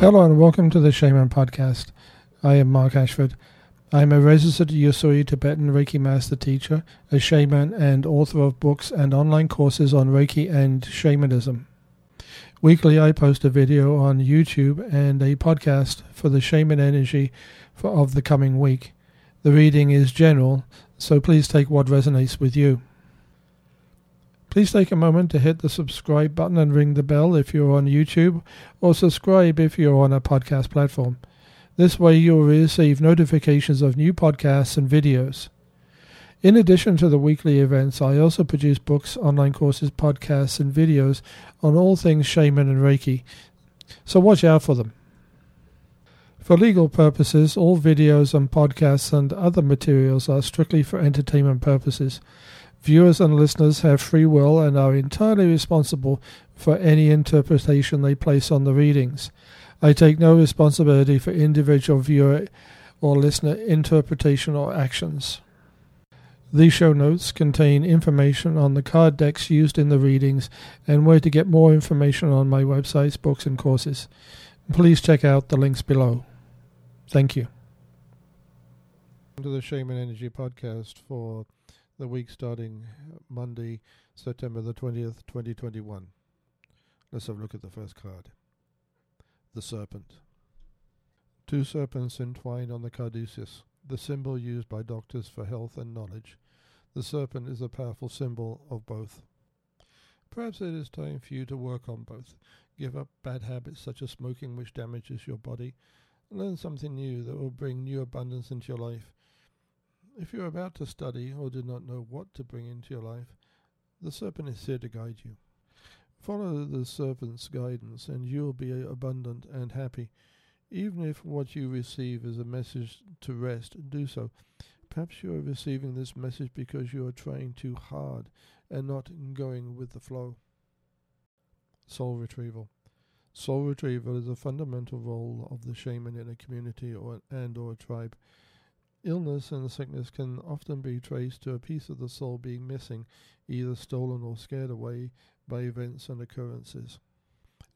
Hello and welcome to the Shaman Podcast. I am Mark Ashford. I am a registered Usui Tibetan Reiki Master Teacher, a shaman, and author of books and online courses on Reiki and shamanism. Weekly, I post a video on YouTube and a podcast for the shaman energy for, of the coming week. The reading is general, so please take what resonates with you. Please take a moment to hit the subscribe button and ring the bell if you're on YouTube, or subscribe if you're on a podcast platform. This way, you'll receive notifications of new podcasts and videos. In addition to the weekly events, I also produce books, online courses, podcasts, and videos on all things shaman and Reiki, so watch out for them. For legal purposes, all videos and podcasts and other materials are strictly for entertainment purposes. Viewers and listeners have free will and are entirely responsible for any interpretation they place on the readings. I take no responsibility for individual viewer or listener interpretation or actions. These show notes contain information on the card decks used in the readings and where to get more information on my websites, books, and courses. Please check out the links below. Thank you. To the Shaman Energy Podcast for the week starting Monday, September the 20th, 2021. Let's have a look at the first card. The Serpent. Two serpents entwined on the caduceus, the symbol used by doctors for health and knowledge. The serpent is a powerful symbol of both. Perhaps it is time for you to work on both. Give up bad habits such as smoking, which damages your body. Learn something new that will bring new abundance into your life. If you are about to study or do not know what to bring into your life, the serpent is here to guide you. Follow the serpent's guidance, and you will be abundant and happy. Even if what you receive is a message to rest, do so. Perhaps you are receiving this message because you are trying too hard and not going with the flow. Soul retrieval. Soul retrieval is a fundamental role of the shaman in a community or and or a tribe. Illness and sickness can often be traced to a piece of the soul being missing, either stolen or scared away by events and occurrences.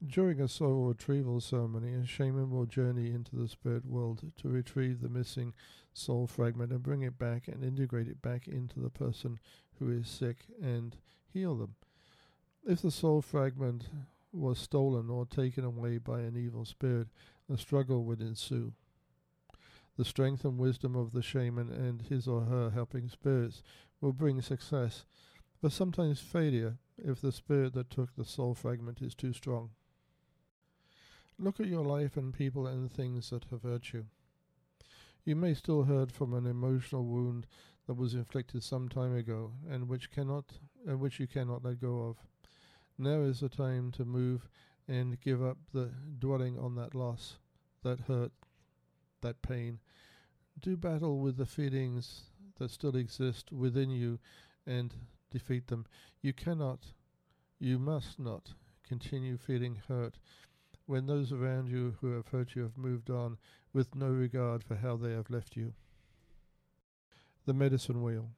During a soul retrieval ceremony, a shaman will journey into the spirit world to retrieve the missing soul fragment and bring it back and integrate it back into the person who is sick and heal them. If the soul fragment was stolen or taken away by an evil spirit, a struggle would ensue. The strength and wisdom of the shaman and his or her helping spirits will bring success, but sometimes failure if the spirit that took the soul fragment is too strong. Look at your life and people and things that have hurt you. You may still hurt from an emotional wound that was inflicted some time ago and which cannot and which you cannot let go of. Now is the time to move and give up the dwelling on that loss, that hurt, that pain. Do battle with the feelings that still exist within you and defeat them. You cannot, you must not continue feeling hurt when those around you who have hurt you have moved on with no regard for how they have left you. The Medicine Wheel.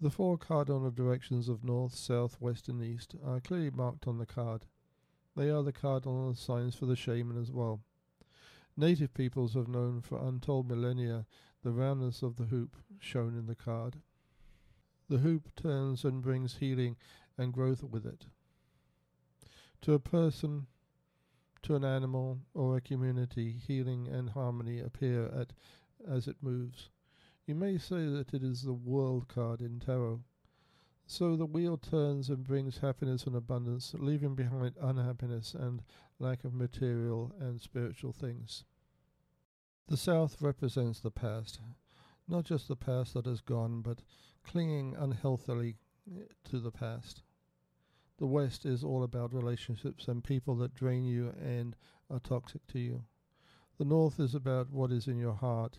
The four cardinal directions of north, south, west, and east are clearly marked on the card. They are the cardinal signs for the shaman as well. Native peoples have known for untold millennia the roundness of the hoop shown in the card. The hoop turns and brings healing and growth with it. To a person, to an animal, or a community, healing and harmony appear at as it moves. You may say that it is the world card in tarot. So the wheel turns and brings happiness and abundance, leaving behind unhappiness and lack of material and spiritual things. The South represents the past, not just the past that has gone, but clinging unhealthily to the past. The West is all about relationships and people that drain you and are toxic to you. The North is about what is in your heart.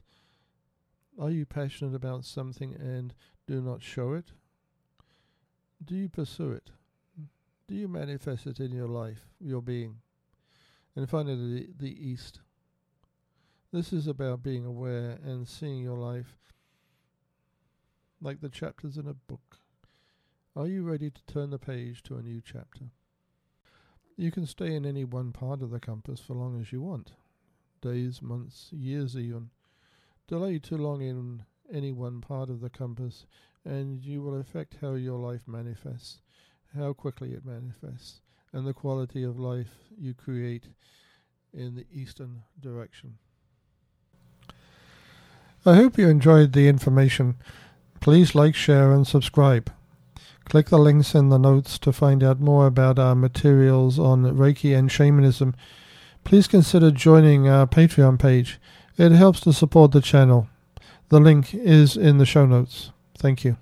Are you passionate about something and do not show it? Do you pursue it? Do you manifest it in your life, your being? And finally, the, the East. This is about being aware and seeing your life like the chapters in a book. Are you ready to turn the page to a new chapter? You can stay in any one part of the compass for long as you want days, months, years, even. Delay too long in any one part of the compass, and you will affect how your life manifests, how quickly it manifests, and the quality of life you create in the eastern direction. I hope you enjoyed the information. Please like, share, and subscribe. Click the links in the notes to find out more about our materials on Reiki and shamanism. Please consider joining our Patreon page. It helps to support the channel. The link is in the show notes. Thank you.